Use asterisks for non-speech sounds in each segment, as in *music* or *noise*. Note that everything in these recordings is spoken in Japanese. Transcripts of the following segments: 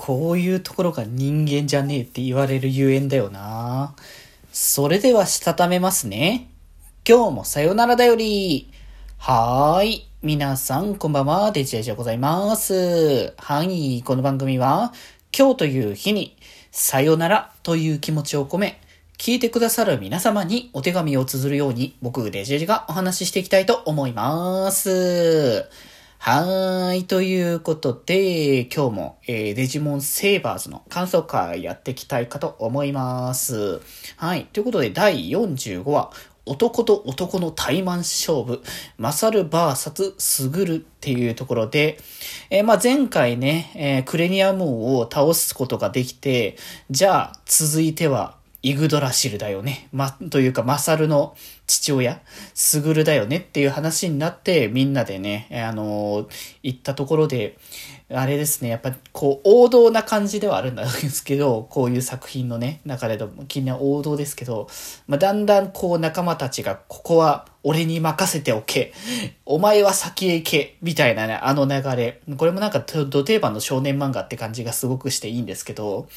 こういうところが人間じゃねえって言われるゆえんだよな。それではしたためますね。今日もさよならだより。はーい。皆さん、こんばんは。デジェジでございます。はい。この番組は、今日という日に、さよならという気持ちを込め、聞いてくださる皆様にお手紙を綴るように、僕、デジェジがお話ししていきたいと思います。はーい。ということで、今日も、えーデジモンセーバーズの感想会やっていきたいかと思います。はい。ということで、第45話、男と男の対マン勝負、マサルバーサツスグルっていうところで、えーまあ、前回ね、えークレニアムを倒すことができて、じゃあ、続いては、イグドラシルだよね。ま、というか、マサルの父親、スグルだよねっていう話になって、みんなでね、あのー行ったところで、あれですね、やっぱ、こう、王道な感じではあるんですけど、こういう作品のね、中でも、近年王道ですけど、まあ、だんだんこう仲間たちが、ここは俺に任せておけ、お前は先へ行け、みたいなね、あの流れ。これもなんか、ど定番の少年漫画って感じがすごくしていいんですけど、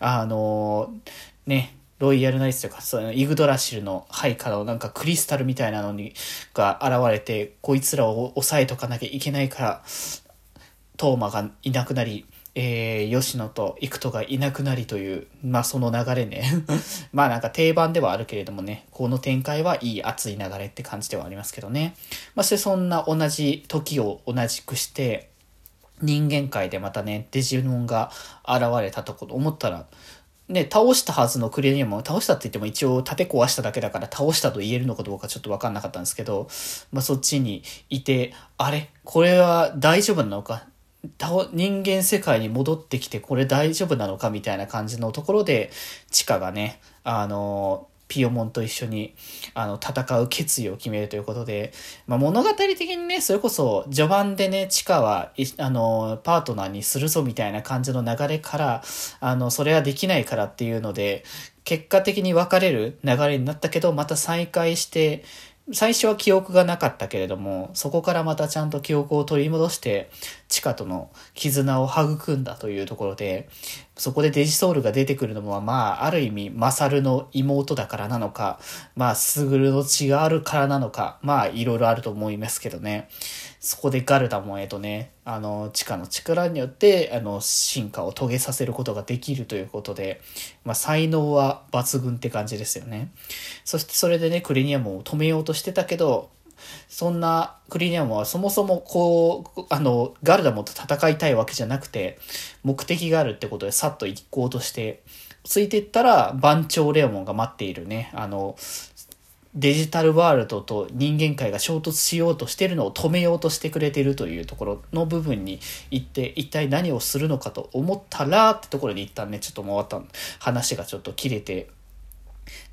あのーね、ロイヤルナイツというか、そのイグドラシルの配下のなんかクリスタルみたいなのに、が現れて、こいつらを抑えとかなきゃいけないから、トーマがいなくなり、えー、吉野と幾人がいなくなりという、まあその流れね。*laughs* まあなんか定番ではあるけれどもね、この展開はいい熱い流れって感じではありますけどね。まあそしてそんな同じ時を同じくして、人間界でまたね、デジモンが現れたところ思ったら、ね、倒したはずのクレニアも倒したって言っても一応立て壊しただけだから倒したと言えるのかどうかちょっとわかんなかったんですけど、まあそっちにいて、あれ？これは大丈夫なのか？人間世界に戻ってきてこれ大丈夫なのか？みたいな感じのところで、チカがね、あの、ピヨモンと一緒にあの戦う決意を決めるということで、まあ、物語的にねそれこそ序盤でねチカはあのパートナーにするぞみたいな感じの流れからあのそれはできないからっていうので結果的に別れる流れになったけどまた再会して最初は記憶がなかったけれどもそこからまたちゃんと記憶を取り戻してチカとの絆を育んだというところでそこでデジソウルが出てくるのはまあある意味マサルの妹だからなのかまあスグルの血があるからなのかまあいろいろあると思いますけどね。そこでガルダもえっとねあの地下の力によってあの進化を遂げさせることができるということで、まあ、才能は抜群って感じですよね。そしてそれでねクレニアムを止めようとしてたけどそんなクリニアムはそもそもこう、あの、ガルダモンと戦いたいわけじゃなくて、目的があるってことでさっと行こうとして、ついていったら番長レオモンが待っているね、あの、デジタルワールドと人間界が衝突しようとしてるのを止めようとしてくれてるというところの部分に行って一体何をするのかと思ったらってところで一旦ねちょっと回った話がちょっと切れて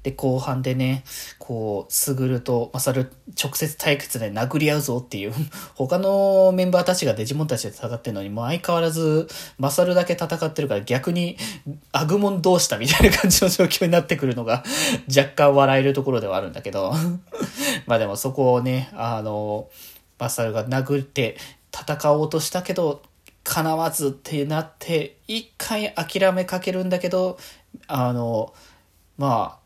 で、後半でね、こう、スグルとマサル直接対決で殴り合うぞっていう、*laughs* 他のメンバーたちがデジモンたちで戦ってるのに、もう相変わらずマサルだけ戦ってるから逆にアグモンどうしたみたいな感じの状況になってくるのが *laughs* 若干笑えるところではあるんだけど、*laughs* まあでもそこをね、あの、マサルが殴って戦おうとしたけど、叶わずってなって、一回諦めかけるんだけど、あの、まあ、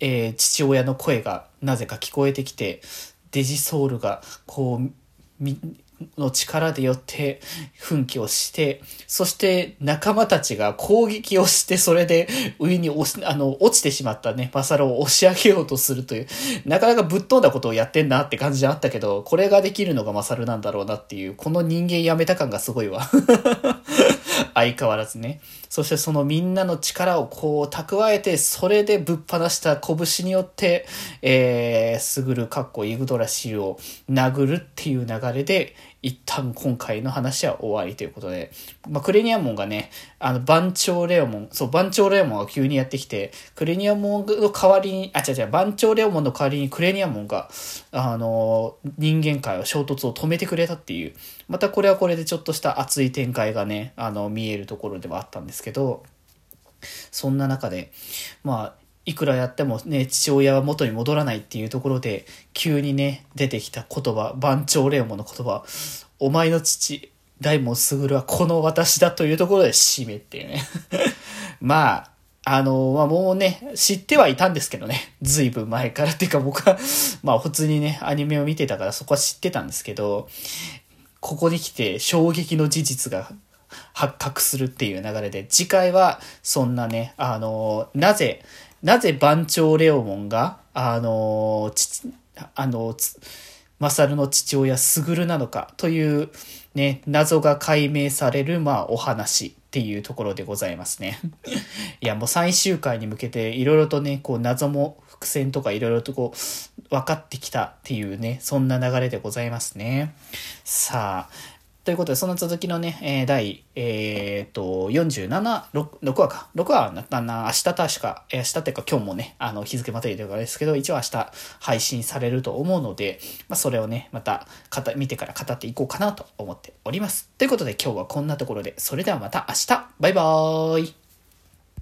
えー父親の声がなぜか聞こえてきてデジソウルがこうみの力でよって奮起をしてそして仲間たちが攻撃をしてそれで上に押しあの落ちてしまったね。マサルを押し上げようとするという。なかなかぶっ飛んだことをやってんなって感じであったけどこれができるのがマサルなんだろうなっていうこの人間やめた感がすごいわ。相変わらずね。そしてそのみんなの力をこう蓄えて、それでぶっ放した拳によって、えー、すぐるかっこイグドラシルを殴るっていう流れで、一旦今回の話は終わりということで、まあ、クレニアモンがね、あの、番長レオモン、そう、番長レオモンが急にやってきて、クレニアモンの代わりに、あ、違う違う、番長レオモンの代わりにクレニアモンが、あの、人間界を衝突を止めてくれたっていう、またこれはこれでちょっとした熱い展開がね、あの、見えるところではあったんですけど、そんな中で、まあ、いくらやってもね、父親は元に戻らないっていうところで、急にね、出てきた言葉、番長レオモの言葉、お前の父、大門卓はこの私だというところで締めてね。*laughs* まあ、あの、まあ、もうね、知ってはいたんですけどね。ずいぶん前から。っていうか僕は、まあ普通にね、アニメを見てたからそこは知ってたんですけど、ここに来て衝撃の事実が発覚するっていう流れで、次回はそんなね、あの、なぜ、なぜ番長レオモンが、あの、ち、あの、マサルの父親スグルなのかというね、謎が解明される、まあお話っていうところでございますね。*laughs* いや、もう最終回に向けていろいろとね、こう謎も伏線とかいろいろとこう分かってきたっていうね、そんな流れでございますね。さあ、ということで、その続きのね、えー、第、えー、っと、47、6, 6話か。6話はな、明日確か、明日っていうか今日もね、あの、日付またいてるからですけど、一応明日配信されると思うので、まあ、それをね、また、見てから語っていこうかなと思っております。ということで、今日はこんなところで、それではまた明日バイバーイ